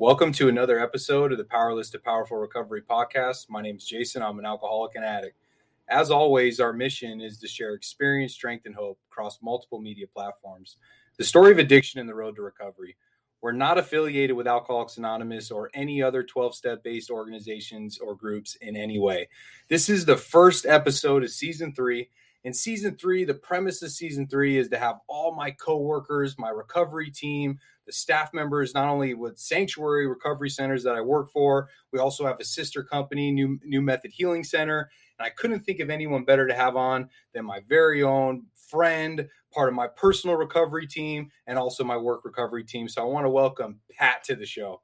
Welcome to another episode of the Powerless to Powerful Recovery podcast. My name is Jason. I'm an alcoholic and addict. As always, our mission is to share experience, strength, and hope across multiple media platforms. The story of addiction and the road to recovery. We're not affiliated with Alcoholics Anonymous or any other 12 step based organizations or groups in any way. This is the first episode of season three. In season three, the premise of season three is to have all my coworkers, my recovery team, the staff members, not only with Sanctuary Recovery Centers that I work for, we also have a sister company, New New Method Healing Center, and I couldn't think of anyone better to have on than my very own friend, part of my personal recovery team, and also my work recovery team. So I want to welcome Pat to the show.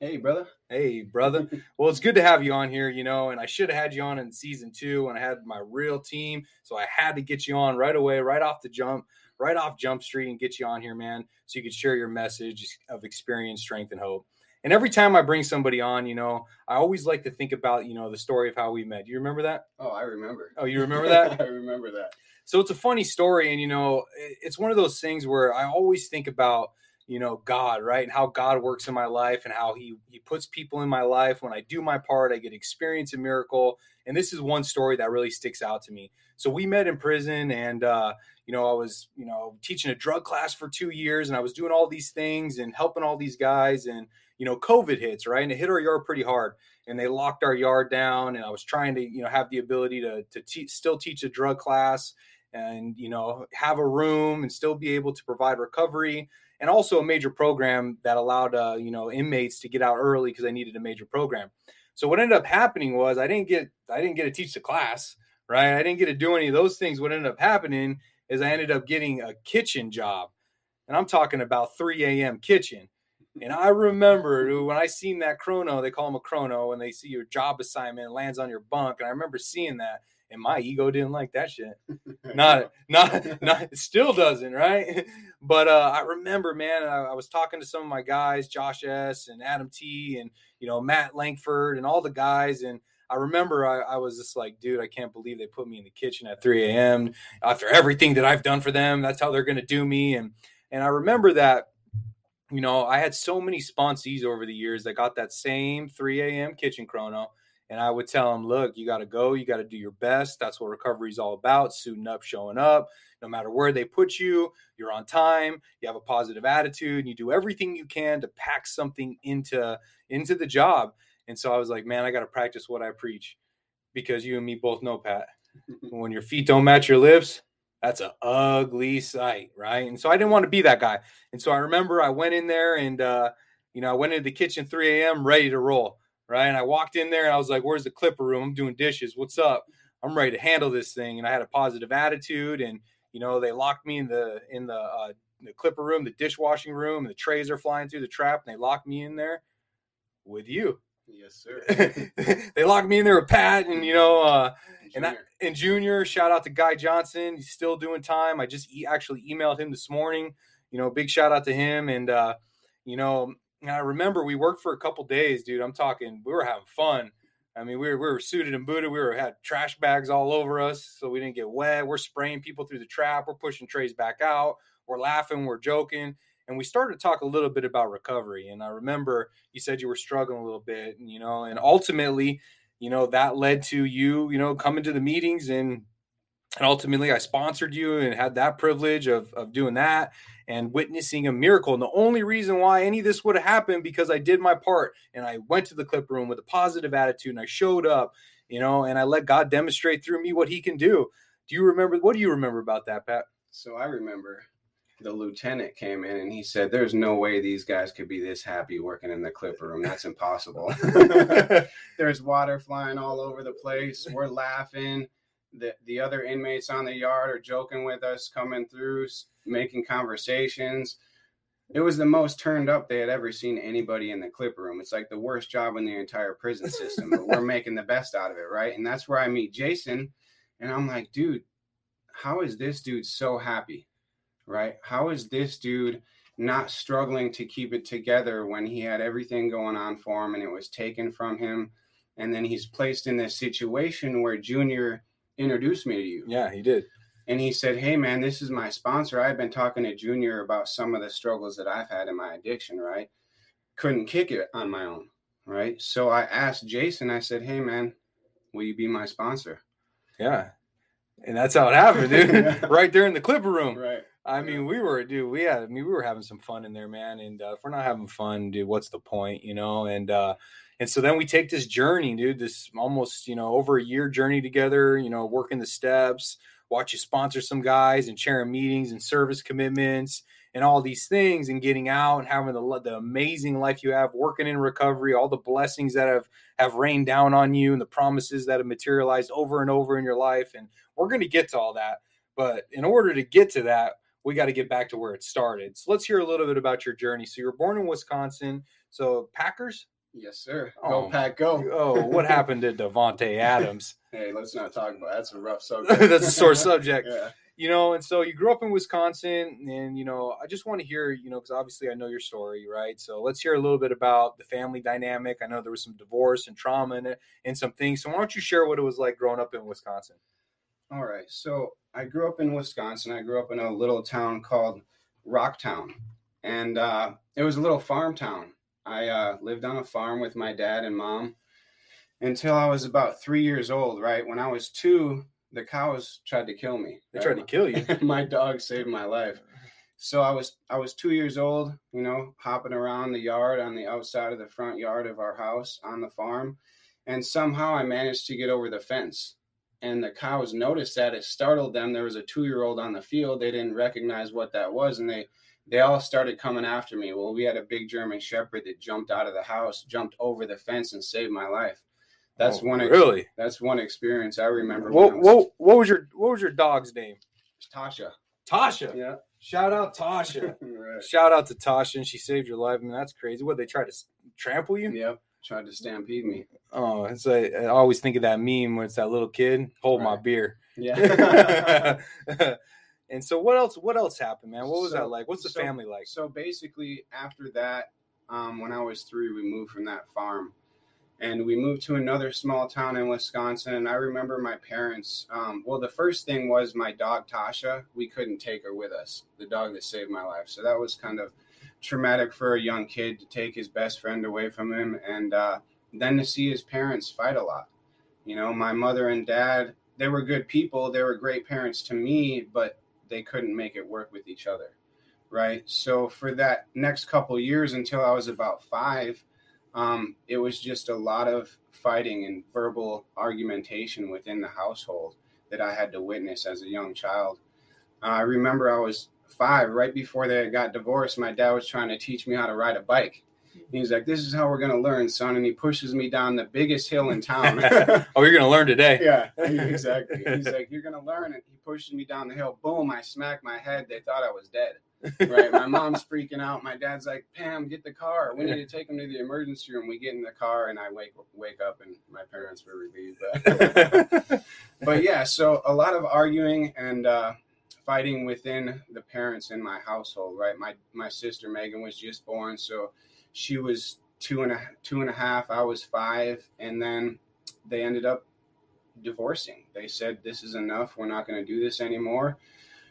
Hey, brother. Hey, brother. Well, it's good to have you on here, you know, and I should have had you on in season two when I had my real team. So I had to get you on right away, right off the jump right off Jump Street and get you on here, man, so you could share your message of experience, strength, and hope. And every time I bring somebody on, you know, I always like to think about, you know, the story of how we met. Do you remember that? Oh, I remember. Oh, you remember that? I remember that. So it's a funny story. And, you know, it's one of those things where I always think about, you know, God, right? And how God works in my life and how he, he puts people in my life. When I do my part, I get experience a miracle. And this is one story that really sticks out to me. So we met in prison and, uh, you know, I was, you know, teaching a drug class for two years and I was doing all these things and helping all these guys. And, you know, COVID hits, right? And it hit our yard pretty hard and they locked our yard down. And I was trying to, you know, have the ability to, to te- still teach a drug class and, you know, have a room and still be able to provide recovery and also a major program that allowed, uh, you know, inmates to get out early because I needed a major program. So what ended up happening was I didn't get, I didn't get to teach the class, right? I didn't get to do any of those things. What ended up happening is I ended up getting a kitchen job. And I'm talking about 3 a.m. kitchen. And I remember when I seen that chrono, they call them a chrono, and they see your job assignment lands on your bunk. And I remember seeing that, and my ego didn't like that shit. Not, not, not. Still doesn't, right? But uh, I remember, man, I, I was talking to some of my guys, Josh S. and Adam T. and you know Matt Langford and all the guys, and I remember I, I, was just like, dude, I can't believe they put me in the kitchen at 3 a.m. after everything that I've done for them. That's how they're going to do me. And and I remember that, you know, I had so many sponsees over the years that got that same 3 a.m. kitchen chrono. And I would tell them, look, you got to go. You got to do your best. That's what recovery is all about suiting up, showing up. No matter where they put you, you're on time. You have a positive attitude. And you do everything you can to pack something into, into the job. And so I was like, man, I got to practice what I preach because you and me both know, Pat, when your feet don't match your lips, that's an ugly sight, right? And so I didn't want to be that guy. And so I remember I went in there and, uh, you know, I went into the kitchen 3 a.m. ready to roll, right? And I walked in there and I was like, where's the clipper room? I'm doing dishes. What's up? I'm ready to handle this thing. And I had a positive attitude and, you know, they locked me in the, in the, uh, the clipper room, the dishwashing room, the trays are flying through the trap and they locked me in there with you. Yes, sir. they locked me in there with Pat and you know, uh, and I, and Junior. Shout out to Guy Johnson. He's still doing time. I just e- actually emailed him this morning. You know, big shout out to him. And uh, you know, and I remember we worked for a couple days, dude. I'm talking, we were having fun. I mean, we were, we were suited and booted. We were had trash bags all over us, so we didn't get wet. We're spraying people through the trap. We're pushing trays back out. We're laughing. We're joking and we started to talk a little bit about recovery and i remember you said you were struggling a little bit and you know and ultimately you know that led to you you know coming to the meetings and and ultimately i sponsored you and had that privilege of, of doing that and witnessing a miracle. And the only reason why any of this would have happened because i did my part and i went to the clip room with a positive attitude and i showed up you know and i let god demonstrate through me what he can do. Do you remember what do you remember about that pat? So i remember the lieutenant came in and he said, "There's no way these guys could be this happy working in the clipper room. That's impossible." There's water flying all over the place. We're laughing. The the other inmates on the yard are joking with us, coming through, making conversations. It was the most turned up they had ever seen anybody in the clipper room. It's like the worst job in the entire prison system, but we're making the best out of it, right? And that's where I meet Jason, and I'm like, dude, how is this dude so happy? Right? How is this dude not struggling to keep it together when he had everything going on for him and it was taken from him? And then he's placed in this situation where Junior introduced me to you. Yeah, he did. And he said, Hey, man, this is my sponsor. I've been talking to Junior about some of the struggles that I've had in my addiction, right? couldn't kick it on my own, right? So I asked Jason, I said, Hey man, will you be my sponsor? Yeah. And that's how it happened, dude. Right there in the clipper room. Right. I mean, we were, dude. We had, I mean, we were having some fun in there, man. And uh, if we're not having fun, dude, what's the point, you know? And uh, and so then we take this journey, dude. This almost, you know, over a year journey together. You know, working the steps, watch you sponsor some guys and chairing meetings and service commitments and all these things, and getting out and having the the amazing life you have, working in recovery, all the blessings that have have rained down on you, and the promises that have materialized over and over in your life. And we're going to get to all that, but in order to get to that we got to get back to where it started. So let's hear a little bit about your journey. So you were born in Wisconsin. So Packers? Yes, sir. Oh, Go pack, go. Oh, what happened to Davante Adams? Hey, let's not talk about that's a rough subject. That's a sore subject. yeah. You know, and so you grew up in Wisconsin, and you know, I just want to hear, you know, because obviously I know your story, right? So let's hear a little bit about the family dynamic. I know there was some divorce and trauma and, and some things. So why don't you share what it was like growing up in Wisconsin? All right. So I grew up in Wisconsin. I grew up in a little town called Rocktown, and uh, it was a little farm town. I uh, lived on a farm with my dad and mom until I was about three years old. Right when I was two, the cows tried to kill me. They right? tried to kill you. my dog saved my life. So I was I was two years old, you know, hopping around the yard on the outside of the front yard of our house on the farm, and somehow I managed to get over the fence. And the cows noticed that it startled them. There was a two year old on the field. They didn't recognize what that was, and they they all started coming after me. Well, we had a big German Shepherd that jumped out of the house, jumped over the fence, and saved my life. That's Oh, one. Ex- really. That's one experience I remember. when I What, was- what what was your what was your dog's name? Tasha. Tasha. Yeah. Shout out Tasha. right. Shout out to Tasha, and she saved your life. I mean, that's crazy. What they tried to trample you? Yep. Tried to stampede me. Oh, it's like I always think of that meme where it's that little kid hold my beer. Yeah. and so, what else? What else happened, man? What was So- that like? What's the so- family like? So basically, after that, um, when I was three, we moved from that farm, and we moved to another small town in Wisconsin. And I remember my parents. Um, well, the first thing was my dog Tasha. We couldn't take her with us, the dog that saved my life. So that was kind of traumatic for a young kid to take his best friend away from him, and uh, then to see his parents fight a lot. You know, my mother and dad. They were good people. They were great parents to me, but they couldn't make it work with each other right? So for that next couple years until I was about five, um, it was just a lot of fighting and verbal argumentation within the household that I had to witness as a young child. Uh, I remember I was five, right before they got divorced. My dad was trying to teach me how to ride a bike. He's like, "This is how we're gonna learn, son," and he pushes me down the biggest hill in town. oh, you're gonna learn today. yeah, exactly. He's like, "You're gonna learn," and he pushes me down the hill. Boom! I smacked my head. They thought I was dead. Right. My mom's freaking out. My dad's like, "Pam, get the car. We need to take him to the emergency room." We get in the car, and I wake wake up, and my parents were relieved. But, but yeah, so a lot of arguing and uh, fighting within the parents in my household. Right. My my sister Megan was just born, so she was two and a two and a half. I was five, and then they ended up divorcing. They said, This is enough. We're not going to do this anymore.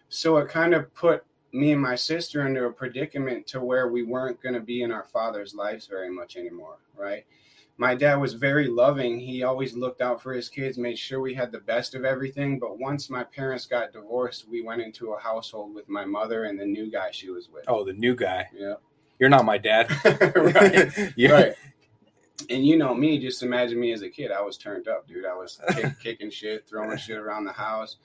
So it kind of put me and my sister into a predicament to where we weren't going to be in our father's lives very much anymore, right? My dad was very loving. He always looked out for his kids, made sure we had the best of everything. But once my parents got divorced, we went into a household with my mother and the new guy she was with. oh, the new guy. Yeah. You're not my dad. right. Yeah. Right. And you know me, just imagine me as a kid. I was turned up, dude. I was kick, kicking shit, throwing shit around the house,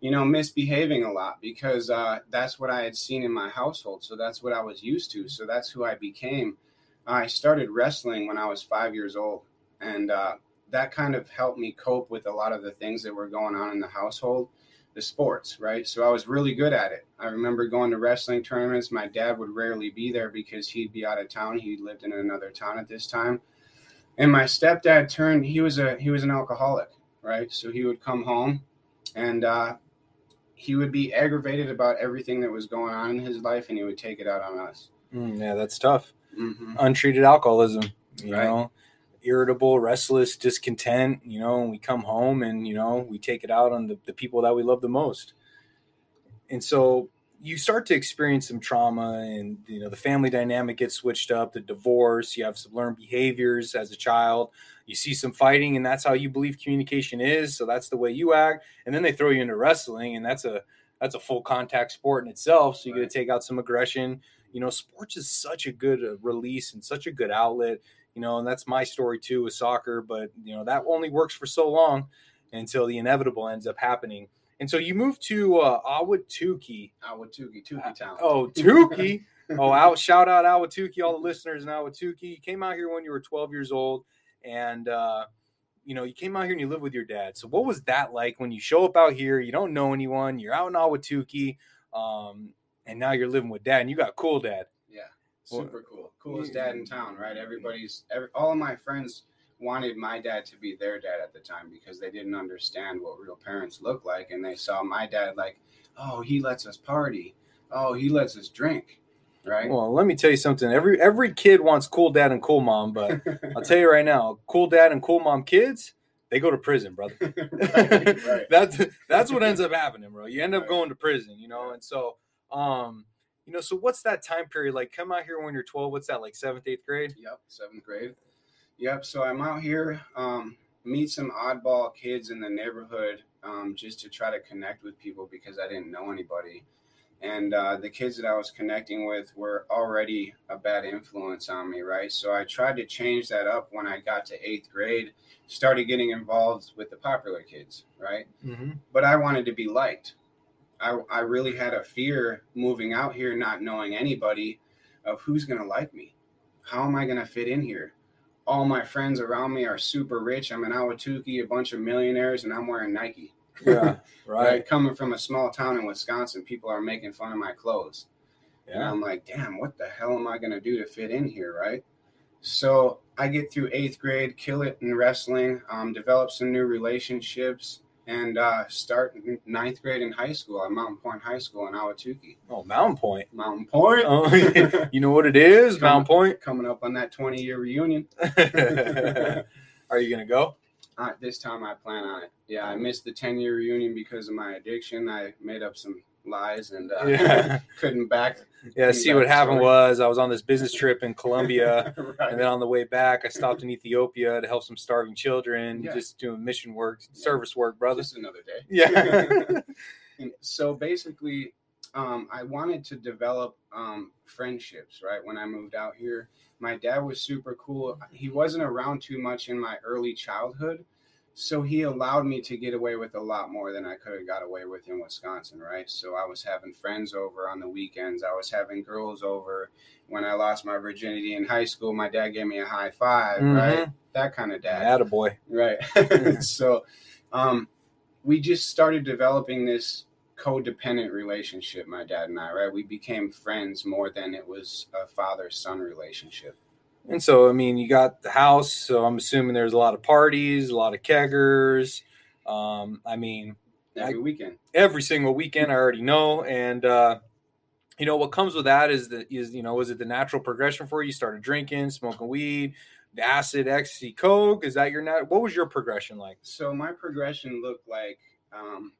you know, misbehaving a lot because uh, that's what I had seen in my household. So that's what I was used to. So that's who I became. I started wrestling when I was five years old. And uh, that kind of helped me cope with a lot of the things that were going on in the household, the sports, right? So I was really good at it. I remember going to wrestling tournaments. My dad would rarely be there because he'd be out of town. He lived in another town at this time. And my stepdad turned he was a he was an alcoholic, right? So he would come home and uh he would be aggravated about everything that was going on in his life and he would take it out on us. Mm, yeah, that's tough. Mm-hmm. Untreated alcoholism. You Right. know, irritable, restless, discontent. You know, and we come home and you know we take it out on the, the people that we love the most. And so, you start to experience some trauma and you know the family dynamic gets switched up the divorce you have some learned behaviors as a child you see some fighting and that's how you believe communication is so that's the way you act and then they throw you into wrestling and that's a that's a full contact sport in itself so you right. got to take out some aggression you know sports is such a good uh, release and such a good outlet you know and that's my story too with soccer but you know that only works for so long until the inevitable ends up happening and so you moved to uh, Awatuki. Ahwatukee, Tukey Town. Oh, Tukey. oh, out, shout out Ahwatukee, all the listeners in Ahwatukee. You came out here when you were 12 years old, and uh, you know you came out here and you live with your dad. So what was that like when you show up out here? You don't know anyone. You're out in Ahwatukee. um, and now you're living with dad, and you got cool dad. Yeah, super cool, coolest dad in town, right? Everybody's, every, all of my friends wanted my dad to be their dad at the time because they didn't understand what real parents look like and they saw my dad like oh he lets us party. Oh he lets us drink right? Well let me tell you something. Every every kid wants cool dad and cool mom but i'll tell you right now cool dad and cool mom kids they go to prison brother. Right, right. that's that's what ends up happening bro. You end up right. going to prison you know? And so um you know so what's that time period like come out here when you're 12 what's that like seventh eighth grade yep seventh grade Yep. So I'm out here, um, meet some oddball kids in the neighborhood um, just to try to connect with people because I didn't know anybody. And uh, the kids that I was connecting with were already a bad influence on me, right? So I tried to change that up when I got to eighth grade, started getting involved with the popular kids, right? Mm-hmm. But I wanted to be liked. I, I really had a fear moving out here, not knowing anybody of who's going to like me. How am I going to fit in here? all my friends around me are super rich. I'm in Ahwatukee, a bunch of millionaires, and I'm wearing Nike. Yeah, right. right. Coming from a small town in Wisconsin, people are making fun of my clothes. Yeah. And I'm like, damn, what the hell am I going to do to fit in here, right? So I get through eighth grade, kill it in wrestling, um, develop some new relationships, and uh, start ninth grade in high school at Mountain Pointe High School in Ahwatukee. Oh, Mountain Pointe. Mountain Pointe. Oh, you know what it is, coming, Mountain Pointe. Coming up on that 20 year reunion. Are you going to go? Uh, this time I plan on it. Yeah, I missed the 10 year reunion because of my addiction. I made up some lies and uh, yeah. couldn't back. Yeah, see what happened was I was on this business trip in Colombia, right. and then on the way back, I stopped in Ethiopia to help some starving children, yeah. just doing mission work, yeah. service work, brother. Just another day. Yeah. so basically, um, I wanted to develop um, friendships. Right when I moved out here, my dad was super cool. He wasn't around too much in my early childhood so he allowed me to get away with a lot more than I could have got away with in Wisconsin, right? So I was having friends over on the weekends. I was having girls over. When I lost my virginity in high school, my dad gave me a high 5 mm-hmm. right? That kind of dad. Attaboy. Right. so um, we just started developing this codependent relationship, my dad and I, right? We became friends more than it was a father son relationship. And so, I mean, you got the house. So I'm assuming there's a lot of parties, a lot of keggers. Um, I mean, every I, weekend, every single weekend. I already know. And, uh, you know, what comes with that is that is, you know, is it the natural progression for you? You started drinking, smoking weed, the acid, ecstasy, coke. Is that your, nat- what was your progression like? So my progression looked like, um,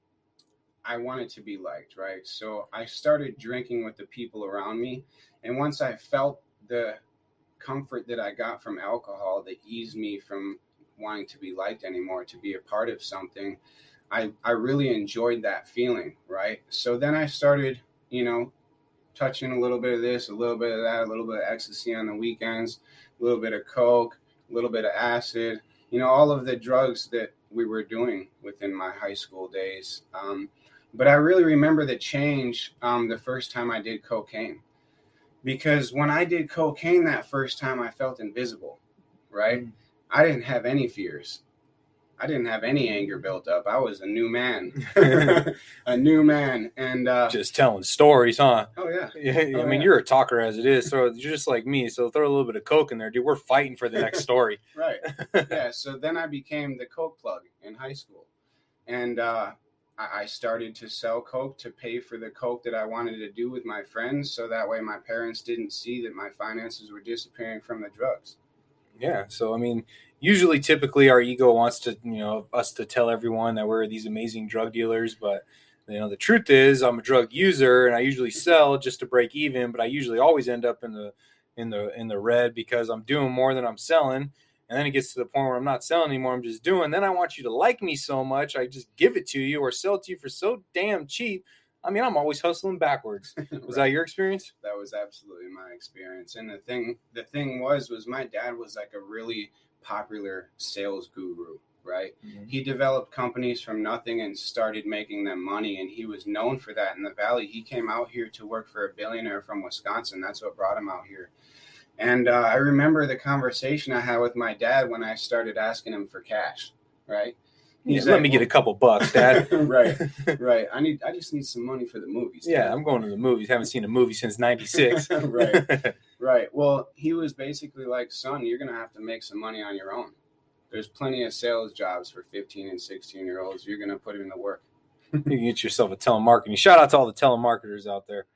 I wanted to be liked, right? So I started drinking with the people around me. And once I felt the comfort that I got from alcohol that eased me from wanting to be liked anymore, to be a part of something. I, I really enjoyed that feeling, right? So then I started, you know, touching a little bit of this, a little bit of that, a little bit of ecstasy on the weekends, a little bit of coke, a little bit of acid, you know, all of the drugs that we were doing within my high school days. Um, but I really remember the change um, the first time I did cocaine because when I did cocaine that first time, I felt invisible, right? Mm. I didn't have any fears. I didn't have any anger built up. I was a new man, a new man, and uh, just telling stories, huh? Oh yeah. yeah I oh, mean, yeah. you're a talker as it is, so you're just like me. So throw a little bit of coke in there, dude. We're fighting for the next story. right. Yeah. So then I became the coke plug in high school, and uh, I started to sell coke to pay for the coke that I wanted to do with my friends, so that way my parents didn't see that my finances were disappearing from the drugs. Yeah, so I mean, usually, typically, our ego wants to, you know, us to tell everyone that we're these amazing drug dealers, but You know, the truth is I'm a drug user and I usually sell just to break even, but I usually always end up in the in the in the red because I'm doing more than I'm selling. And then it gets to the point where I'm not selling anymore. I'm just doing. Then I want you to like me so much, I just give it to you or sell it to you for so damn cheap. I mean, I'm always hustling backwards. Was Right. that your experience? that was absolutely my experience and the thing the thing was was my dad was like a really popular sales guru right mm-hmm. he developed companies from nothing and started making them money and he was known for that in the valley he came out here to work for a billionaire from wisconsin that's what brought him out here and uh, i remember the conversation i had with my dad when i started asking him for cash right Yeah, He's let me get a couple bucks, Dad. right right i need i just need some money for the movies yeah, I'm going to the movies. Haven't seen a movie since '96. Right. Right. Well, he was basically like, son, you're going to have to make some money on your own. There's plenty of sales jobs for 15 and 16 year olds. You're going to put him in the work. you can get yourself a telemarketing. Shout out to all the telemarketers out there.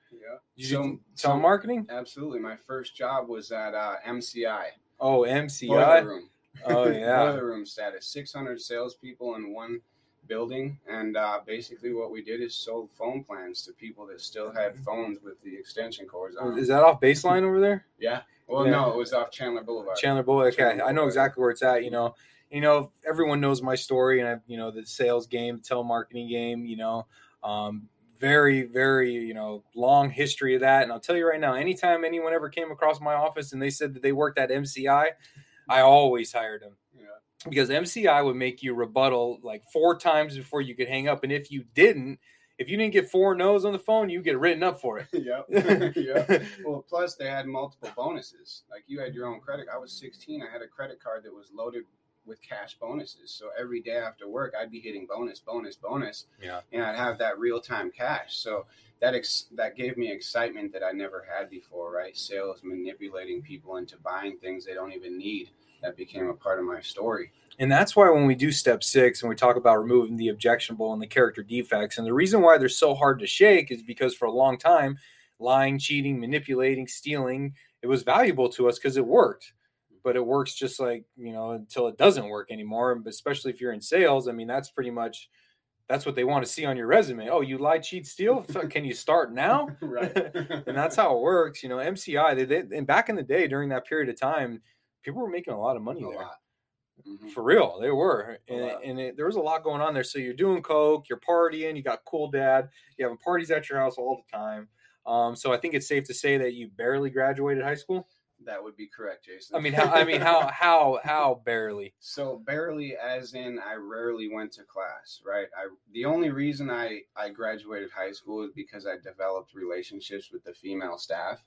You So- do so- telemarketing? Absolutely. My first job was at uh, MCI. Oh, Boiler MCI. room. Oh yeah. Boiler room status. 600 salespeople in one building. And uh, basically, what we did is sold phone plans to people that still had phones with the extension cords on. Is that off baseline over there? yeah. Well, Yeah. no, it was off Chandler Boulevard. Chandler Boy. Okay, Chandler I know exactly where it's at. You know, you know, everyone knows my story, and I, you know, the sales game, telemarketing game. You know, um, very, very, you know, long history of that. And I'll tell you right now, anytime anyone ever came across my office and they said that they worked at MCI, I always hired them yeah. because MCI would make you rebuttal like four times before you could hang up, and if you didn't, if you didn't get four no's on the phone, you get written up for it. yep. yep. Well, plus they had multiple bonuses. Like you had your own credit. I was 16. I had a credit card that was loaded with cash bonuses. So every day after work, I'd be hitting bonus, bonus, bonus, Yeah. and I'd have that real time cash. So that ex- that gave me excitement that I never had before. Right? Sales manipulating people into buying things they don't even need. That became a part of my story. And that's why when we do step six and we talk about removing the objectionable and the character defects, and the reason why they're so hard to shake is because for a long time, lying, cheating, manipulating, stealing, it was valuable to us because it worked. But it works just like, you know, until it doesn't work anymore. Especially if you're in sales, I mean, that's pretty much that's what they want to see on your resume. Oh, you lie, cheat, steal? Can you start now? right. and that's how it works. You know, MCI, they, they and back in the day during that period of time, people were making a lot of money a there. Mhm. For real, they were, and, and it, there was a lot going on there. So you're doing coke, you're partying, you got cool dad, you having parties at your house all the time. Um, so I think it's safe to say that you barely graduated high school. That would be correct, Jason. I mean, how? I mean, how? How? How barely? So barely, as in I rarely went to class, right? I the only reason I I graduated high school is because I developed relationships with the female staff,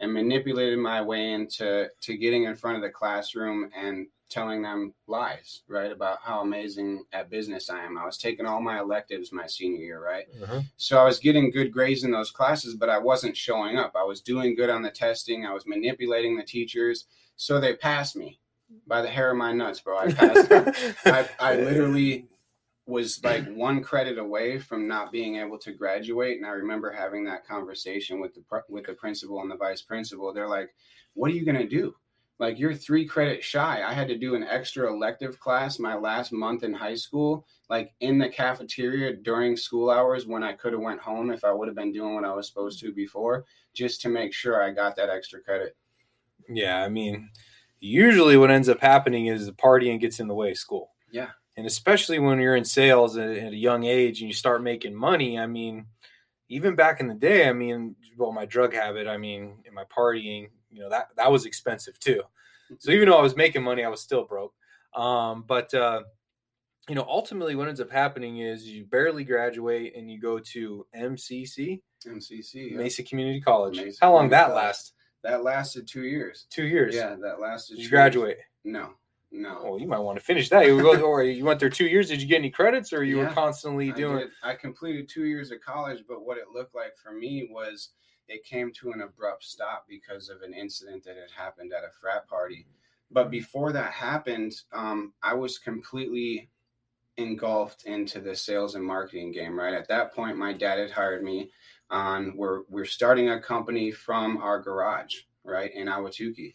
and manipulated my way into to getting in front of the classroom and telling them lies, right, about how amazing at business I am. I was taking all my electives my senior year, right? Uh-huh. So I was getting good grades in those classes, but I wasn't showing up. I was doing good on the testing. I was manipulating the teachers, so they passed me by the hair of my nuts, bro. I passed. I, I literally was like one credit away from not being able to graduate, and I remember having that conversation with the with the principal and the vice principal. They're like, "What are you gonna do?" Like you're three credit shy. I had to do an extra elective class my last month in high school, like in the cafeteria during school hours when I could have went home if I would have been doing what I was supposed to before, just to make sure I got that extra credit. Yeah, I mean, usually what ends up happening is the partying gets in the way of school. Yeah. And especially when you're in sales at, at a young age and you start making money, I mean, even back in the day, I mean, well, my drug habit, I mean, and my partying, you know, that that was expensive too. So even though I was making money, I was still broke. Um, but uh, you know, ultimately, what ends up happening is you barely graduate and you go to MCC, MCC. yeah. Mesa Community College. Mesa How long Community that College. last? That lasted two years. Two years. Yeah, that lasted. Did you two graduate? years. No, no. Oh, you might want to finish that. You go, or you went there two years. Did you get any credits, or you were constantly doing? did. I completed two years of college, but what it looked like for me was it came to an abrupt stop because of an incident that had happened at a frat party. But before that happened, um, I was completely engulfed into the sales and marketing game. Right at that point, my dad had hired me on. We're we're starting a company from our garage, right in Ahwatukee.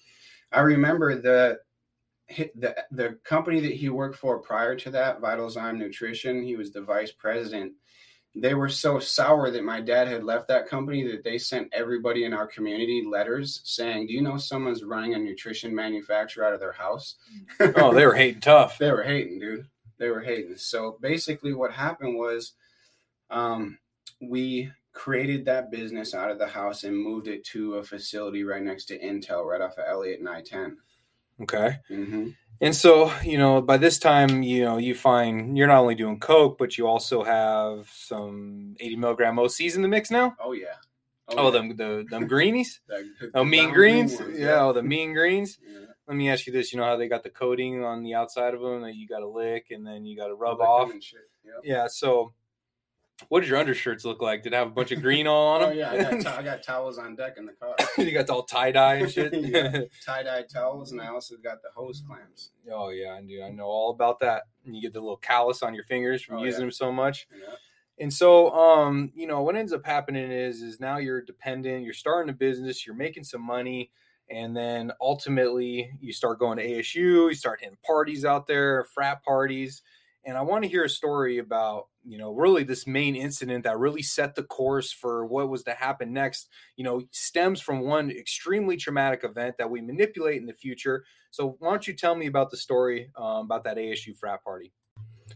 I remember the the the company that he worked for prior to that, Vital Zyme Nutrition. He was the vice president. They were so sour that my dad had left that company that they sent everybody in our community letters saying, "Do you know someone's running a nutrition manufacturer out of their house?" oh, they were hating tough. they were hating, dude. They were hating. So basically, what happened was, um, we created that business out of the house and moved it to a facility right next to Intel, right off of Elliott and I ten. Okay. Mm-hmm. And so, you know, by this time, you know, you find you're not only doing Coke, but you also have some 80 milligram OCs in the mix now. Oh yeah. Oh, oh yeah. them the them greenies. Oh, the- the Oh, mean green greens. ones, yeah, oh, the mean greens. Yeah. Let me ask you this: You know how they got the coating on the outside of them that you got to lick and then you got to rub off? Yep. Yeah. So, what did your undershirts look like? Did it have a bunch of green all on Oh them? yeah, I got, to- I got towels on deck in the car. you got all tie dye and shit. Yeah. Tie dye towels, and I also got the hose clamps. oh yeah, I do. I know all about that. And you get the little callus on your fingers from Oh, using yeah. them so much. Yeah. And so, um, you know, what ends up happening is, is now you're dependent. You're starting a business. You're making some money, and then ultimately you start going to ASU. You start hitting parties out there, frat parties. And I want to hear a story about, you know, really this main incident that really set the course for what was to happen next. You know, stems from one extremely traumatic event that we manipulate in the future. So, why don't you tell me about the story um, about that ASU frat party?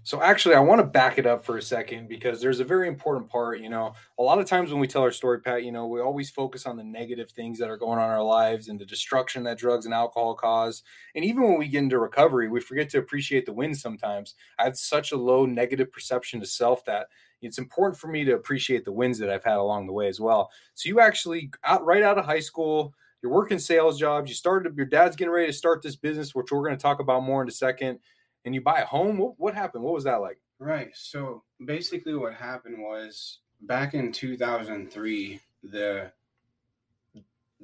So actually, I want to back it up for a second because there's a very important part. You know, a lot of times when we tell our story, Pat, you know, we always focus on the negative things that are going on in our lives and the destruction that drugs and alcohol cause. And even when we get into recovery, we forget to appreciate the wins sometimes. I have such a low negative perception to self that it's important for me to appreciate the wins that I've had along the way as well. So you actually out right out of high school, you're working sales jobs, you started your dad's getting ready to start this business, which we're going to talk about more in a second and you buy a home. What, what happened? What was that like? Right. So basically, what happened was back in 2003, the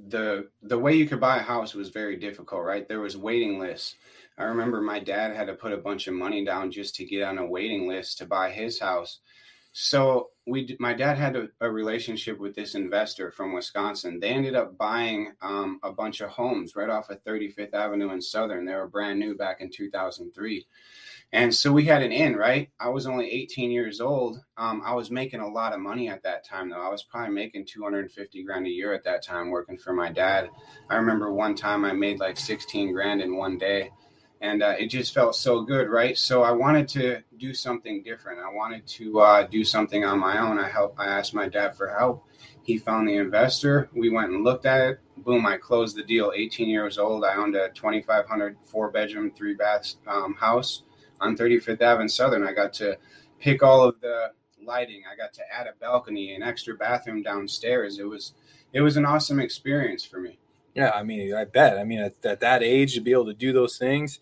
the the way you could buy a house was very difficult. Right, there was waiting lists. I remember my dad had to put a bunch of money down just to get on a waiting list to buy his house. So we, my dad had a, a relationship with this investor from Wisconsin. They ended up buying um, a bunch of homes right off of 35th Avenue in Southern. They were brand new back in 2003. And so we had an in, right? I was only 18 years old. Um, I was making a lot of money at that time, though. I was probably making 250 grand a year at that time working for my dad. I remember one time I made like 16 grand in one day and uh, it just felt so good, right? So I wanted to do something different. I wanted to uh, do something on my own. I helped. I asked my dad for help. He found the investor. We went and looked at it. Boom! I closed the deal. 18 years old. I owned a 2,500 four bedroom, three bath um, house on 35th Avenue Southern. I got to pick all of the lighting. I got to add a balcony, an extra bathroom downstairs. It was it was an awesome experience for me. Yeah, I mean, I bet. I mean, at, at that age to be able to do those things,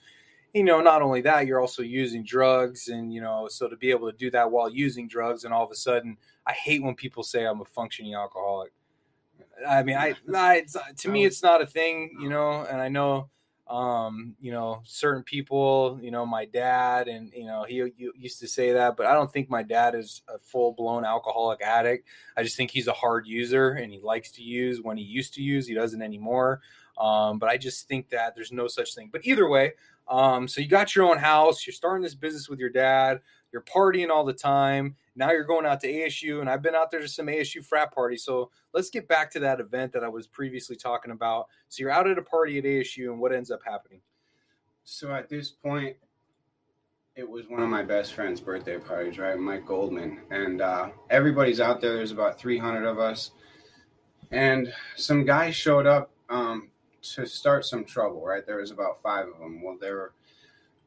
you know, not only that, you're also using drugs, and you know, so to be able to do that while using drugs, and all of a sudden, I hate when people say I'm a functioning alcoholic. I mean, I, I to me, it's not a thing, you know, and I know, um, you know, certain people, you know, my dad, and you know, he, he used to say that, but I don't think my dad is a full blown alcoholic addict. I just think he's a hard user, and he likes to use when he used to use. He doesn't anymore. Um, but I just think that there's no such thing. But either way, um, so you got your own house, you're starting this business with your dad, you're partying all the time. Now you're going out to ASU, and I've been out there to some ASU frat parties. So let's get back to that event that I was previously talking about. So you're out at a party at ASU, and what ends up happening? So at this point, it was one of my best friend's birthday parties, right? Mike Goldman. And uh, everybody's out there. There's about 300 of us. And some guy showed up um, to start some trouble, right? There was about five of them. Well, they were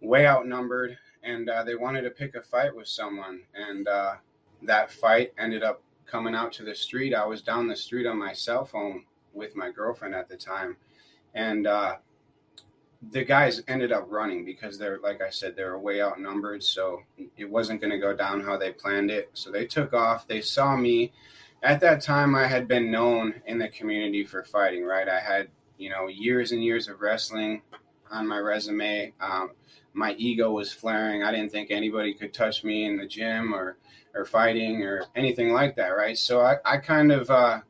way outnumbered and uh, they wanted to pick a fight with someone. And uh, that fight ended up coming out to the street. I was down the street on my cell phone with my girlfriend at the time. And uh, the guys ended up running because they're like I said, they were way outnumbered, so it wasn't going to go down how they planned it. So they took off. They saw me. At that time, I had been known in the community for fighting. Right, I had you know years and years of wrestling on my resume. Um, my ego was flaring. I didn't think anybody could touch me in the gym or or fighting or anything like that. Right, so I, I kind of uh,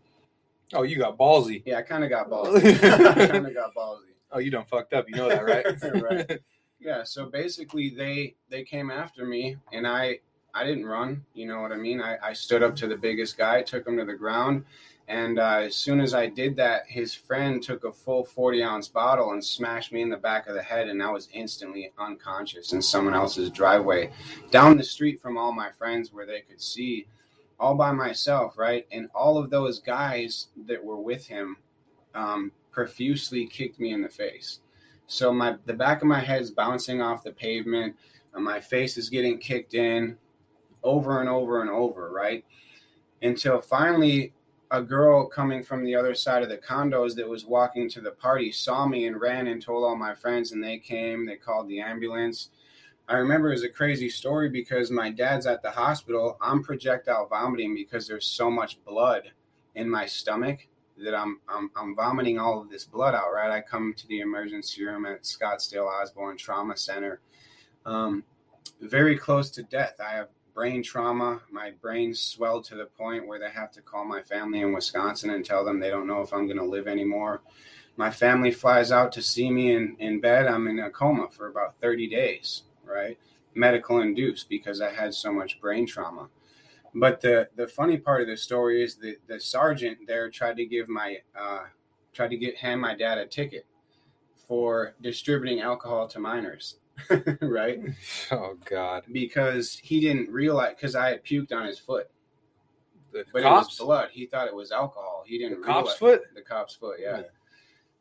Oh, you got ballsy. yeah, I kind of got ballsy. I kind of got ballsy. Oh, you done fucked up. You know that, right? Right. yeah so basically they they came after me and i I didn't run. You know what I mean? I, I stood up to the biggest guy, took him to the ground. And uh, as soon as I did that, his friend took a full 40 ounce bottle and smashed me in the back of the head. And I was instantly unconscious in someone else's driveway down the street from all my friends where they could see all by myself, right? And all of those guys that were with him um, profusely kicked me in the face. So my the back of my head is bouncing off the pavement, and my face is getting kicked in over and over and over, right? Until finally a girl coming from the other side of the condos that was walking to the party saw me and ran and told all my friends and they came, they called the ambulance. I remember it was a crazy story because my dad's at the hospital. I'm projectile vomiting because there's so much blood in my stomach that I'm, I'm I'm vomiting all of this blood out. Right, I come to the emergency room at Scottsdale Osborn Trauma Center, um, very close to death. I have brain trauma. My brain swelled to the point where they have to call my family in Wisconsin and tell them they don't know if I'm going to live anymore. My family flies out to see me in, in bed. I'm in a coma for about 30 days, right? Medical induced because I had so much brain trauma. But the the funny part of the story is that the sergeant there tried to give my uh, tried to get hand my dad a ticket for distributing alcohol to minors, right? Oh God! Because he didn't realize because I had puked on his foot, The but cops? it was blood. He thought it was alcohol. He didn't The cop's foot? the cop's foot. Yeah. Yeah.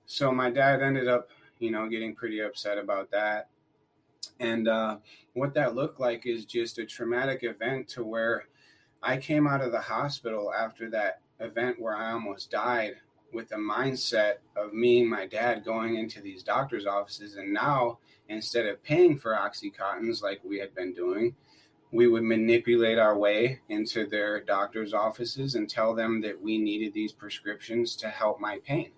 So my dad ended up, you know, getting pretty upset about that. And uh, what that looked like is just a traumatic event to where I came out of the hospital after that event where I almost died with the mindset of me and my dad going into these doctor's offices. And now, instead of paying for Oxycontins like we had been doing, we would manipulate our way into their doctor's offices and tell them that we needed these prescriptions to help my pain.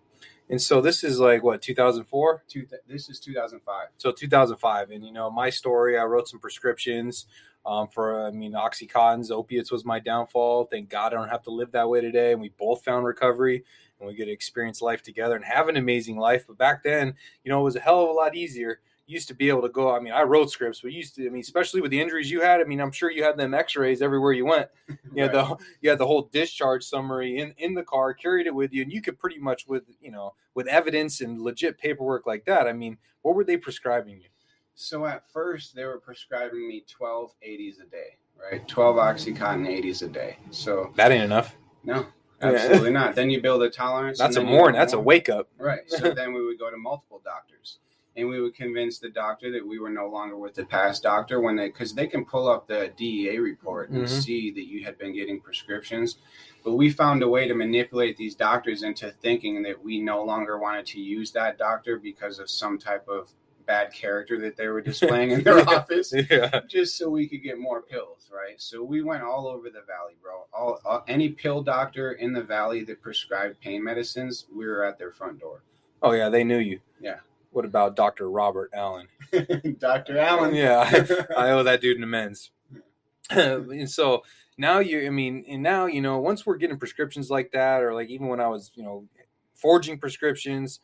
And so this is like what 2004. Two, this is 2005. So 2005, and you know my story. I wrote some prescriptions um, for. I mean, OxyContins, opiates was my downfall. Thank God I don't have to live that way today. And we both found recovery, and we get to experience life together and have an amazing life. But back then, you know, it was a hell of a lot easier. You used to be able to go. I mean, I wrote scripts, but you used to. I mean, especially with the injuries you had. I mean, I'm sure you had them X-rays everywhere you went. You had the you had the whole discharge summary in in the car, carried it with you, and you could pretty much with you know with evidence and legit paperwork like that. I mean, what were they prescribing you? So at first, they were prescribing me 12 80s a day, right? 12 Oxycontin 80s a day. So That ain't enough. no. Absolutely not. Then you build a tolerance. That's a morning. That's a wake up. Right. So then we would go to multiple doctors. And we would convince the doctor that we were no longer with the past doctor when they, because they can pull up the DEA report and Mhm. see that you had been getting prescriptions. But we found a way to manipulate these doctors into thinking that we no longer wanted to use that doctor because of some type of bad character that they were displaying in their office Yeah. just so we could get more pills, right? So we went all over the valley, bro. All, all any pill doctor in the valley that prescribed pain medicines, we were at their front door. Oh yeah, they knew you. Yeah. What about Dr. Robert Allen? Dr. Allen. Yeah, I owe that dude an amends. and so now you, I mean, and now you know, once we're getting prescriptions like that, or like even when I was, you know, forging prescriptions,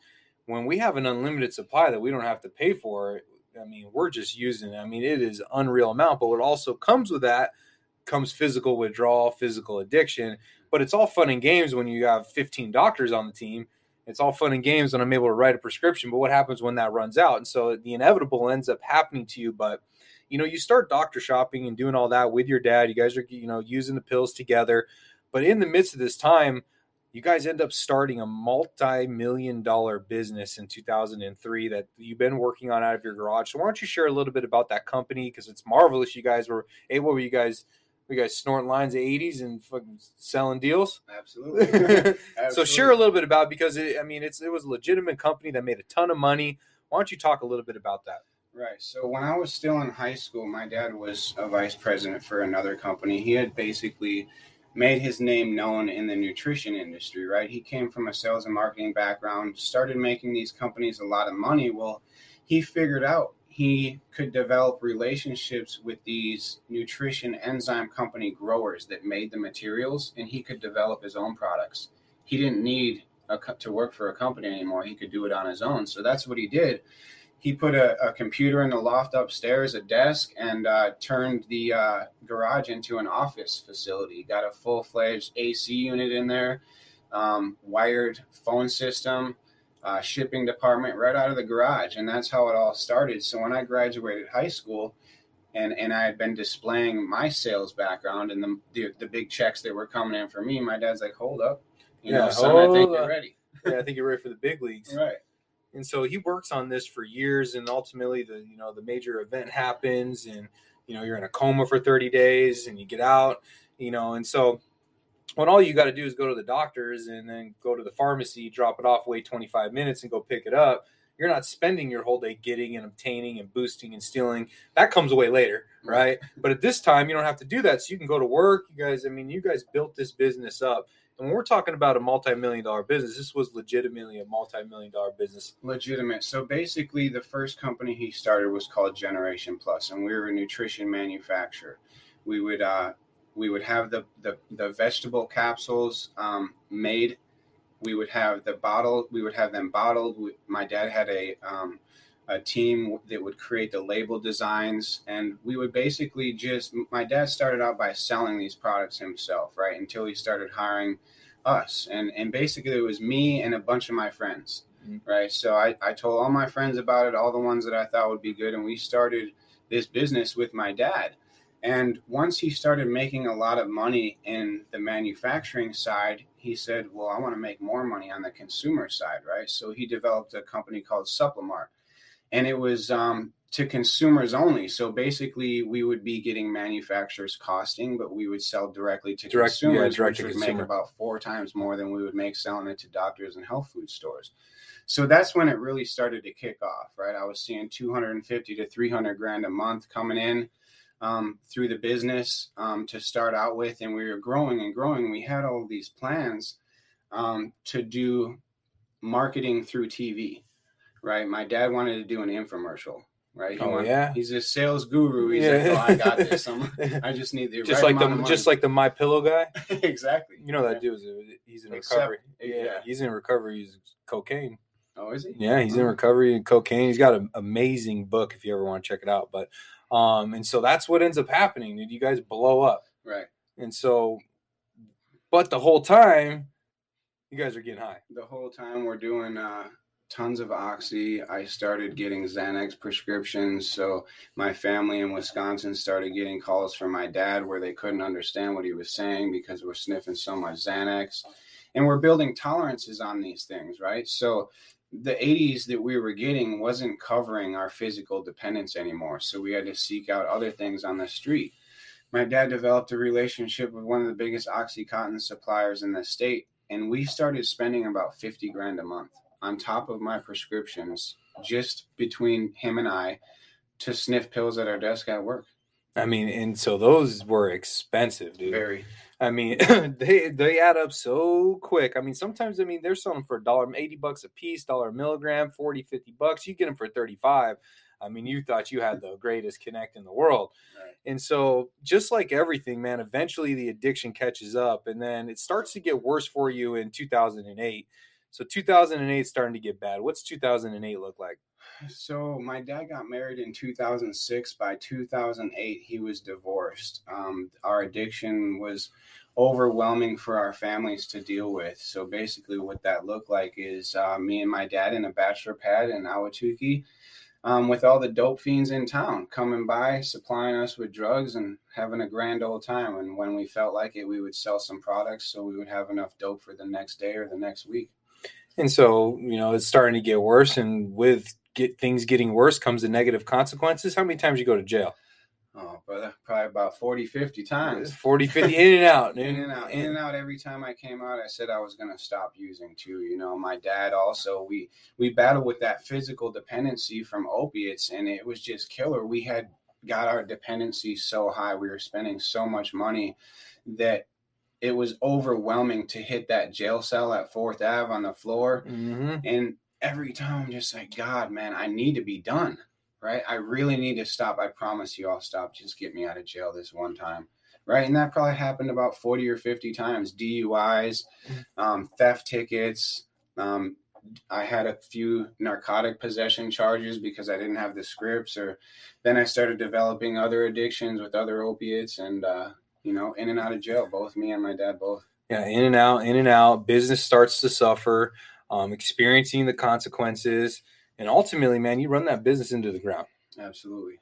when we have an unlimited supply that we don't have to pay for, I mean, we're just using. it. I mean, it is unreal amount. But what also comes with that comes physical withdrawal, physical addiction. But it's all fun and games when you have 15 doctors on the team. It's all fun and games when I'm able to write a prescription. But what happens when that runs out? And so the inevitable ends up happening to you. But you know, you start doctor shopping and doing all that with your dad. You guys are, you know, using the pills together. But in the midst of this time, you guys end up starting a multi-million dollar business in 2003 that you've been working on out of your garage. So why don't you share a little bit about that company? Because it's marvelous. You guys were able. Were you guys? Were you guys snorting lines of 80s and fucking selling deals? Absolutely. so share a little bit about because it, I mean it's it was a legitimate company that made a ton of money. Why don't you talk a little bit about that? Right. So when I was still in high school, my dad was a vice president for another company. He had basically made his name known in the nutrition industry, right? He came from a sales and marketing background, started making these companies a lot of money. Well, he figured out he could develop relationships with these nutrition enzyme company growers that made the materials and he could develop his own products. He didn't need a, to work for a company anymore. He could do it on his own. So that's what he did he put a, a computer in the loft upstairs, a desk, and uh, turned the uh, garage into an office facility. Got a full fledged AC unit in there, um, wired phone system, uh, shipping department right out of the garage. And that's how it all started. So when I graduated high school, and, and I had been displaying my sales background and the, the, the big checks that were coming in for me, my dad's like, hold up. You know, Yeah, son, I think hold you're up. ready. yeah, I think you're ready for the big leagues. Right. And so he works on this for years and ultimately the you know the major event happens and you know you're in a coma for 30 days and you get out you know and so when all you got to do is go to the doctors and then go to the pharmacy drop it off wait 25 minutes and go pick it up you're not spending your whole day getting and obtaining and boosting and stealing. That comes away later mm-hmm. right? But at this time you don't have to do that so you can go to work. You guys i mean you guys built this business up when we're talking about a multi-million dollar business this was legitimately a multi-million dollar business legitimate. So basically, the first company he started was called Generation Plus, and we were a nutrition manufacturer. We would uh, we would have the the, the vegetable capsules um, made. We would have the bottle. We would have them bottled. We, my dad had a um, a team that would create the label designs, and we would basically just. My dad started out by selling these products himself, right? Until he started hiring us, and and basically it was me and a bunch of my friends mm-hmm. right? So I, I told all my friends about it, all the ones that I thought would be good, and we started this business with my dad. And once he started making a lot of money in the manufacturing side, he said, Well, I want to make more money on the consumer side, right? So he developed a company called Supplemart. And it was um, to consumers only. So basically, we would be getting manufacturers costing, but we would sell directly to Direct- yeah, consumers, direct which to would consumer. make about four times more than we would make selling it to doctors and health food stores. So that's when it really started to kick off, right? I was seeing 250 to 300 grand a month coming in um, through the business um, to start out with, and we were growing and growing. We had all these plans um, to do marketing through TV, right? My dad wanted to do an infomercial, right? He Oh, wanted- yeah? he's a sales guru. He's Yeah. like, oh, I got this. I'm, I just need the just right like the just like the my pillow guy exactly. you know that dude is he's in Except- recovery yeah, yeah. he's in recovery he's cocaine Oh, is he? yeah he's in recovery and cocaine he's got an amazing book if you ever want to check it out but um and so that's what ends up happening dude you guys blow up Right. and so but the whole time you guys are getting high the whole time we're doing uh, tons of oxy. I started getting xanax prescriptions so my family in wisconsin started getting calls from my dad where they couldn't understand what he was saying because we're sniffing so much xanax. And we're building tolerances on these things right? So the 80s that we were getting wasn't covering our physical dependence anymore. So we had to seek out other things on the street. My dad developed a relationship with one of the biggest oxycontin suppliers in the state and we started spending about 50 grand a month on top of my prescriptions just between him and I to sniff pills at our desk at work. i mean and so those were expensive dude Very. I mean, they they add up so quick. I mean, sometimes I mean they're selling for a dollar, eighty bucks a piece, dollar a milligram, 40, 50 bucks. You get them for thirty five. I mean, you thought you had the greatest connect in the world. Right. And so, just like everything, man, eventually the addiction catches up, and then it starts to get worse for you in two thousand and eight. So 2008 starting to get bad. What's 2008 look like? So my dad got married in 2006. By 2008, he was divorced. Um, our addiction was overwhelming for our families to deal with. So basically, what that looked like is uh, me and my dad in a bachelor pad in Ahwatukee. Um, with all the dope fiends in town coming by, supplying us with drugs and having a grand old time. And when we felt like it, we would sell some products so we would have enough dope for the next day or the next week. And so, you know, it's starting to get worse. And with get things getting worse comes the negative consequences. How many times you go to jail? Oh, brother, probably about 40, 50 times. 40, 50 in and out. in and out in and out every time i came out i said i was going to stop using too you know my dad also we we battled with that physical dependency from opiates and it was just killer we had got our dependency so high we were spending so much money that it was overwhelming to hit that jail cell at fourth ave on the floor. Mhm. and every time i'm just like god man i need to be done right? I really need to stop. I promise you i'll stop. Just get me out of jail this one time right? And that probably happened about 40 or 50 times. Duis um, theft tickets um, I had a few narcotic possession charges because I didn't have the scripts, or then I started developing other addictions with other opiates, and uh, you know, in and out of jail, both me and my dad both. Yeah, in and out, in and out. Business starts to suffer, um, experiencing the consequences, and ultimately, man, you run that business into the ground. Absolutely.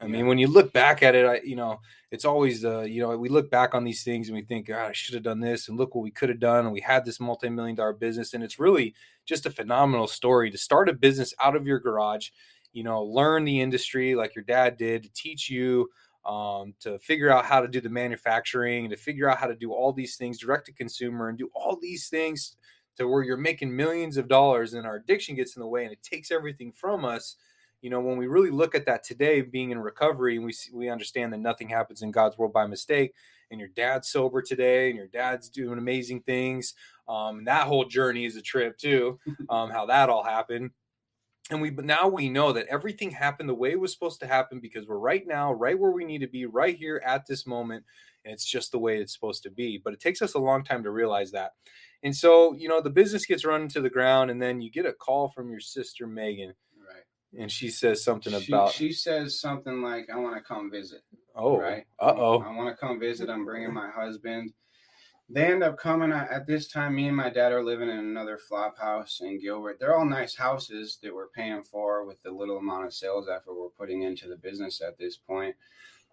I mean, when you look back at it, I, you know, it's always the, you know, we look back on these things and we think, God, I should have done this, and look what we could have done, and we had this multi-million dollar business, and it's really just a phenomenal story to start a business out of your garage, you know, learn the industry like your dad did, to teach you, um, to figure out how to do the manufacturing, to figure out how to do all these things direct to consumer, and do all these things to where you're making millions of dollars, and our addiction gets in the way, and it takes everything from us. You know when we really look at that today being in recovery and we we understand that nothing happens in god's world by mistake and your dad's sober today and your dad's doing amazing things um, that whole journey is a trip too um, how that all happened and we now we know that everything happened the way it was supposed to happen because we're right now right where we need to be right here at this moment and it's just the way it's supposed to be but it takes us a long time to realize that and so you know the business gets run into the ground and then you get a call from your sister megan Right. and she says something She, about she says something like, "I want to come visit." oh right. uh oh I want to come visit. I'm bringing my husband. They end up coming at this time. Me and my dad are living in another flop house in Gilbert. They're all nice houses that we're paying for with the little amount of sales effort we're putting into the business at this point.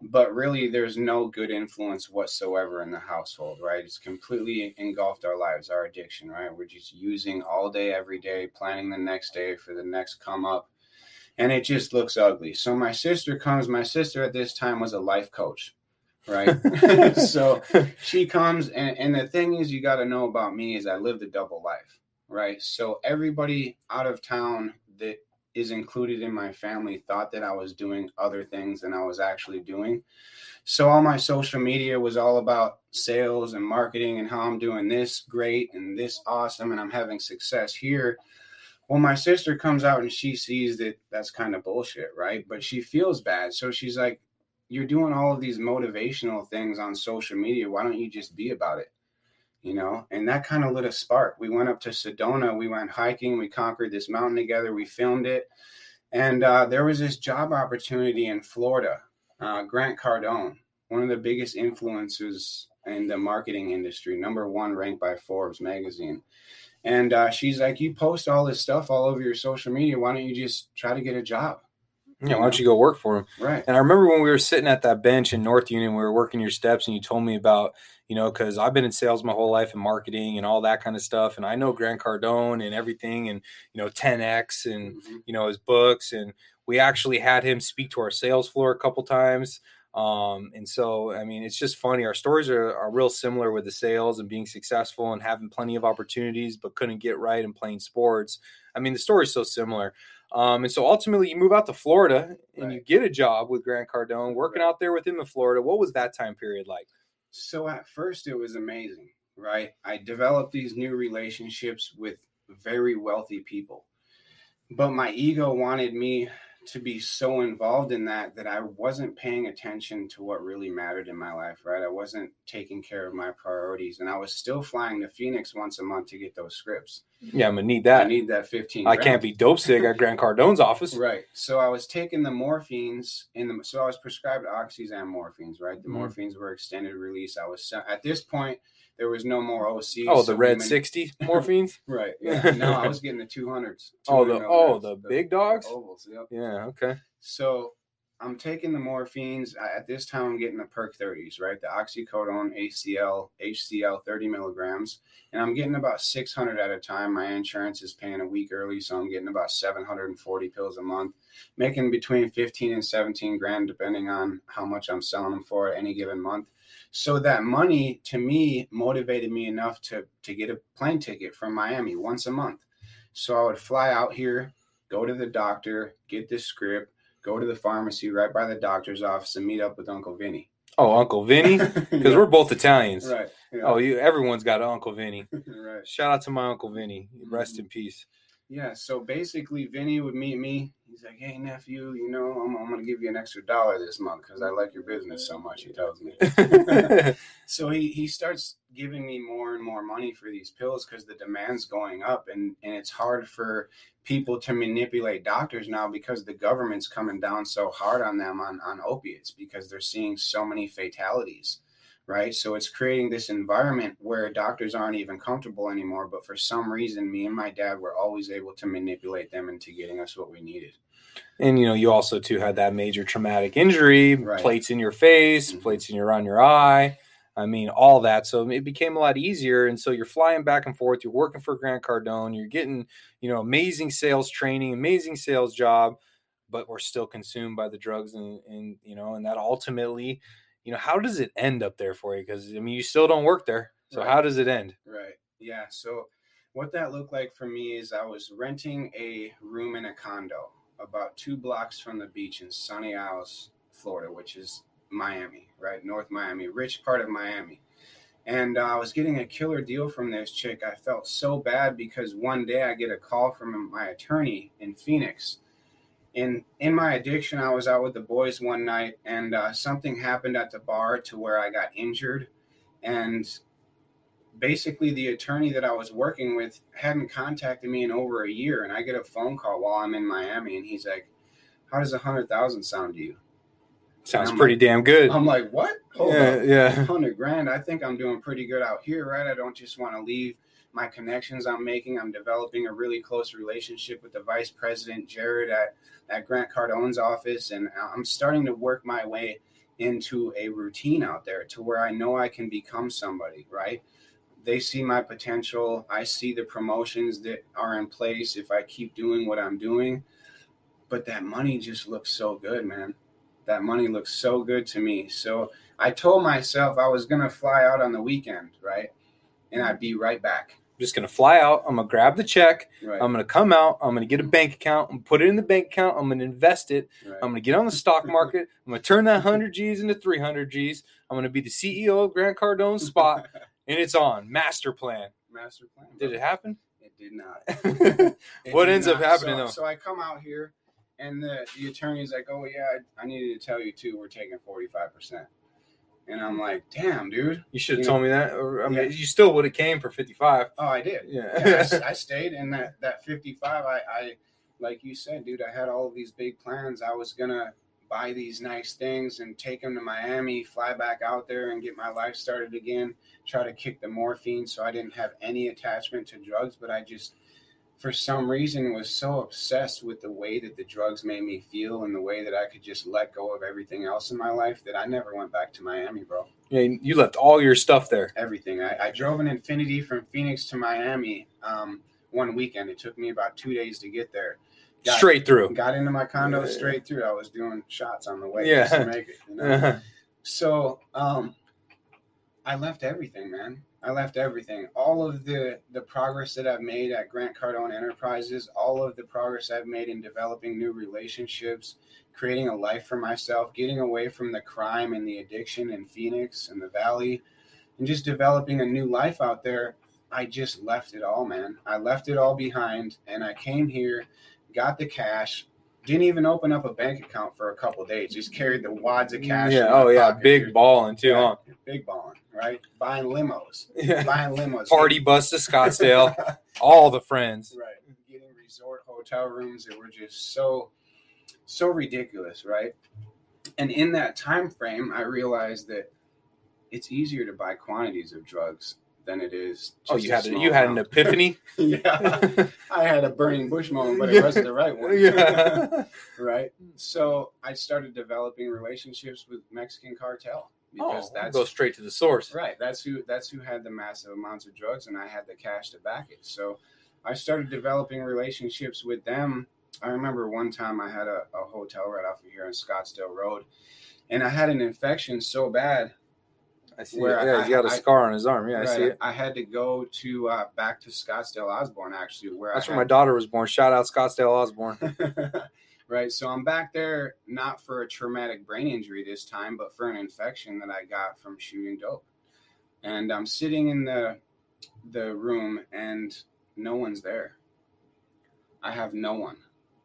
But really, there's no good influence whatsoever in the household, right? It's completely engulfed our lives, our addiction, right? We're just using all day, every day, planning the next day for the next come up and it just looks ugly. So my sister comes. My sister at this time was a life coach, right? so she comes, and, and the thing is, you got to know about me is I lived a double life, right? So everybody out of town that is included in my family thought that I was doing other things than I was actually doing. So all my social media was all about sales and marketing and how I'm doing this great and this awesome and I'm having success here well, my sister comes out and she sees that that's kind of bullshit, right? But she feels bad. So she's like, You're doing all of these motivational things on social media. Why don't you just be about it? You know, and that kind of lit a spark. We went up to Sedona, we went hiking, we conquered this mountain together, we filmed it. And uh, there was this job opportunity in Florida. Uh, Grant Cardone, one of the biggest influencers in the marketing industry, number one ranked by Forbes magazine and uh, she's like, You post all this stuff all over your social media. Why don't you just try to get a job? Yeah, why don't you go work for him? Right. And I remember when we were sitting at that bench in North Union, we were working your steps, and you told me about, you know, because I've been in sales my whole life and marketing and all that kind of stuff. And I know Grant Cardone and everything and, you know, 10X and, Mhm. you know, his books. And we actually had him speak to our sales floor a couple times. Um, and so, I mean, it's just funny. Our stories are, are real similar with the sales and being successful and having plenty of opportunities, but couldn't get right and playing sports. I mean, the story's so similar. Um, and so ultimately, you move out to Florida and you get a job with Grant Cardone, working Right. out there with him in Florida. What was that time period like? So at first, it was amazing, right? I developed these new relationships with very wealthy people. But my ego wanted me to be so involved in that that I wasn't paying attention to what really mattered in my life, right? I wasn't taking care of my priorities. And I was still flying to Phoenix once a month to get those scripts. Yeah, I'm gonna need that. I need that 15. I grand. can't be dope sick at Grant Cardone's office. Right. So I was taking the morphines in the so I was prescribed oxys and morphines, right? The Mhm. morphines were extended release. I was at this point there was no more OC. Oh, so the red women- sixty morphines. Right. Yeah. No, I was getting the 200s. Oh, the- oh, milligrams, the big dogs? ovals. Yep. yeah. Okay. So I'm taking the morphines. At this time, I'm getting the perk 30s, right? The oxycodone, ACL, HCL, 30 milligrams. And I'm getting about 600 at a time. My insurance is paying a week early, so I'm getting about 740 pills a month, making between 15 and 17 grand, depending on how much I'm selling them for at any given month. So that money to me motivated me enough to to get a plane ticket from Miami once a month. So I would fly out here, go to the doctor, get this script, go to the pharmacy right by the doctor's office and meet up with Uncle Vinny. Oh, Uncle Vinny, because Yeah. we're both Italians. right. Yeah. Oh, you. Everyone's got an Uncle Vinny. right. Shout out to my Uncle Vinny. Rest Mhm. in peace. Yeah, so basically, Vinny would meet me. He's like, "Hey nephew, you know, I'm, I'm gonna give you an extra dollar this month because I like your business so much." He tells me. so he he starts giving me more and more money for these pills because the demand's going up, and and it's hard for people to manipulate doctors now because the government's coming down so hard on them on on opiates because they're seeing so many fatalities right? So it's creating this environment where doctors aren't even comfortable anymore. But for some reason, me and my dad were always able to manipulate them into getting us what we needed. And you know, you also too had that major traumatic injury, right. plates in your face, mm-hmm. plates in your on your eye. I mean, all that. So it became a lot easier. And so you're flying back and forth. You're working for Grant Cardone. You're getting, you know, amazing sales training, amazing sales job, but we're still consumed by the drugs and, and you know, and that ultimately you know, how does it end up there for you? Because I mean, you still don't work there. So right. how does it end? Right. Yeah. So what that looked like for me is I was renting a room in a condo about two blocks from the beach in Sunny Isles, Florida, which is Miami, right? North Miami, rich part of Miami. And uh, I was getting a killer deal from this chick. I felt so bad because one day I get a call from my attorney in Phoenix in in my addiction i was out with the boys one night and uh, something happened at the bar to where i got injured and basically the attorney that i was working with hadn't contacted me in over a year and i get a phone call while i'm in miami and he's like how does a hundred thousand sound to you? Sounds pretty like, damn good. I'm like what? Hold yeah, up. yeah. 100 grand i think i'm doing pretty good out here right? I don't just want to leave my connections I'm making. I'm developing a really close relationship with the vice president, Jared, at, at Grant Cardone's office. And I'm starting to work my way into a routine out there to where I know I can become somebody, right? They see my potential. I see the promotions that are in place if I keep doing what I'm doing. But that money just looks so good, man. That money looks so good to me. So I told myself I was going to fly out on the weekend, right? And I'd be right back just going to fly out. I'm going to grab the check. Right. I'm going to come out. I'm going to get a bank account. I'm put it in the bank account. I'm going to invest it. Right. I'm going to get on the stock market. I'm going to turn that 100 G's into 300 G's. I'm going to be the CEO of Grant Cardone's spot, and it's on. Master plan. Master plan. Bro. Did it happen? It did not. it what did ends not. up happening so, though? So I come out here, and the, the attorney's like, "Oh yeah, I, I needed to tell you too. We're taking 45 percent." And I'm like, damn, dude. You should have told know, me that. Or, I mean, yeah. you still would have came for 55. Oh, I did. Yeah. yeah I, I, stayed in that, that 55. I, I, like you said, dude, I had all of these big plans. I was going to buy these nice things and take them to Miami, fly back out there and get my life started again, try to kick the morphine so I didn't have any attachment to drugs. But I just, for some reason was so obsessed with the way that the drugs made me feel and the way that I could just let go of everything else in my life that I never went back to Miami, bro. Yeah, you left all your stuff there. Everything. I, I drove an Infiniti from Phoenix to Miami um, one weekend. It took me about two days to get there. Got, straight through. Got into my condo yeah. straight through. I was doing shots on the way yeah. to make it. You know? uh-huh. So um, I left everything, man. I left everything. All of the the progress that I've made at Grant Cardone Enterprises, all of the progress I've made in developing new relationships, creating a life for myself, getting away from the crime and the addiction in Phoenix and the Valley, and just developing a new life out there. I just left it all, man. I left it all behind and I came here, got the cash, didn't even open up a bank account for a couple days. Just carried the wads of cash. Oh, yeah. Oh yeah. Big balling too, yeah, huh? Big balling, right? Buying limos. Yeah. Buying limos. Party bus to Scottsdale. all the friends. Right. Getting resort hotel rooms that were just so, so ridiculous, right? And in that time frame, I realized that it's easier to buy quantities of drugs than it is. oh, you had a, you had an epiphany. yeah, I had a burning bush moment, but it wasn't the right one. yeah, right. So I started developing relationships with Mexican cartel because oh, that's go straight to the source. Right. That's who that's who had the massive amounts of drugs, and I had the cash to back it. So I started developing relationships with them. I remember one time I had a, a hotel right off of here on Scottsdale Road, and I had an infection so bad I see. Where yeah, I, he got a I, scar on his arm. Yeah, right, I see it. I had to go to uh, back to Scottsdale Osborn actually, where that's where my daughter was born. Shout out Scottsdale Osborn. right, so I'm back there not for a traumatic brain injury this time, but for an infection that I got from shooting dope. And I'm sitting in the the room, and no one's there. I have no one,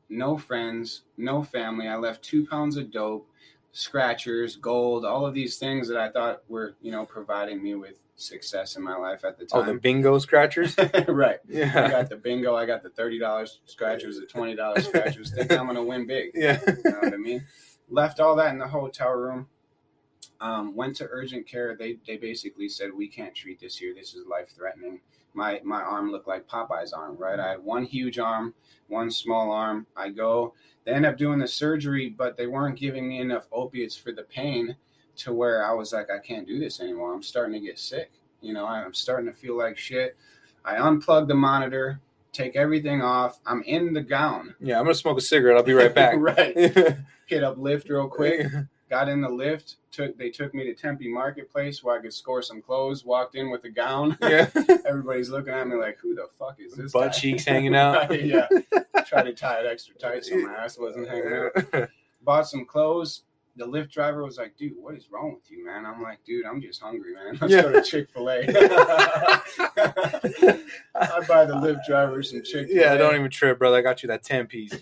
no friends, no family. I left two pounds of dope, scratchers, gold, all of these things that I thought were, you know, providing me with success in my life at the time. Oh, the bingo scratchers. right. Yeah. I got the bingo. I got the thirty dollars scratchers, the twenty dollars scratchers. Think I'm gonna win big. Yeah. You know what I mean? Left all that in the hotel room. Um, went to urgent care. They they basically said we can't treat this here. This is life threatening. My my arm looked like Popeye's arm, right? I had one huge arm, one small arm. I go. They end up doing the surgery, but they weren't giving me enough opiates for the pain to where I was like, I can't do this anymore. I'm starting to get sick. You know, I'm starting to feel like shit. I unplug the monitor, take everything off. I'm in the gown. Yeah. I'm gonna smoke a cigarette. I'll be right back. right. Hit up Lyft real quick. Got in the Lyft. Took they took me to Tempe Marketplace where I could score some clothes. Walked in with a gown. Yeah. Everybody's looking at me like, "Who the fuck is this?" Butt guy?" cheeks hanging out. Yeah. Tried to tie it extra tight so my ass wasn't hanging out. Bought some clothes. The Lyft driver was like, "Dude, what is wrong with you, man?" I'm like, "Dude, I'm just hungry, man. Let's Yeah. go to Chick fil A. I buy the Lyft driver some Chick Fil A. yeah. Don't even trip, brother. I got you that ten piece.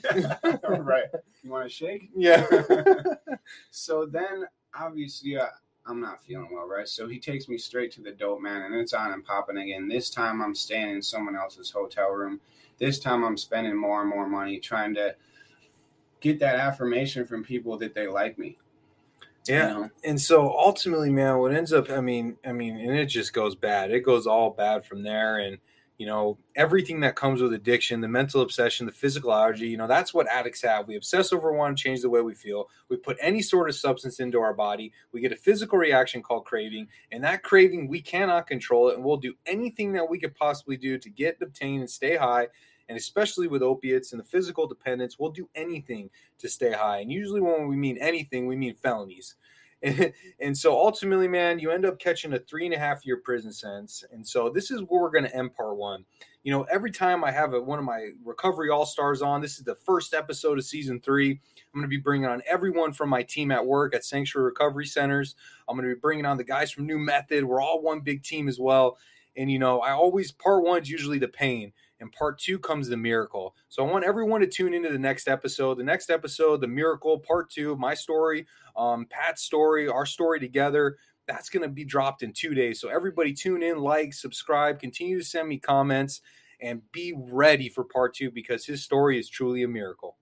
right. You want a shake? Yeah. So then obviously I, I'm not feeling well, right? So he takes me straight to the dope man and it's on and popping again. This time I'm staying in someone else's hotel room. This time I'm spending more and more money trying to get that affirmation from people that they like me. you Yeah. know? and so ultimately man what ends up i mean i mean and it just goes bad it goes all bad from there and you know everything that comes with addiction the mental obsession the physical allergy you know that's what addicts have. We obsess over one change the way we feel. We put any sort of substance into our body. We get a physical reaction called craving and that craving we cannot control it and we'll do anything that we could possibly do to get obtain and stay high and especially with opiates and the physical dependence we'll do anything to stay high. And usually when we mean anything we mean felonies and, so ultimately, man, you end up catching a three and a half year prison sentence. And so this is where we're going to end part one. You know, every time I have a, one of my recovery all stars on, this is the first episode of season three. I'm going to be bringing on everyone from my team at work at Sanctuary Recovery Centers. I'm going to be bringing on the guys from New Method. We're all one big team as well. And, you know, I always, part one is usually the pain and part two comes the miracle. So I want everyone to tune into the next episode. The next episode, the miracle, part two my story, um, Pat's story, our story together. That's going to be dropped in two days. So everybody tune in, like, subscribe, continue to send me comments, and be ready for part two because his story is truly a miracle.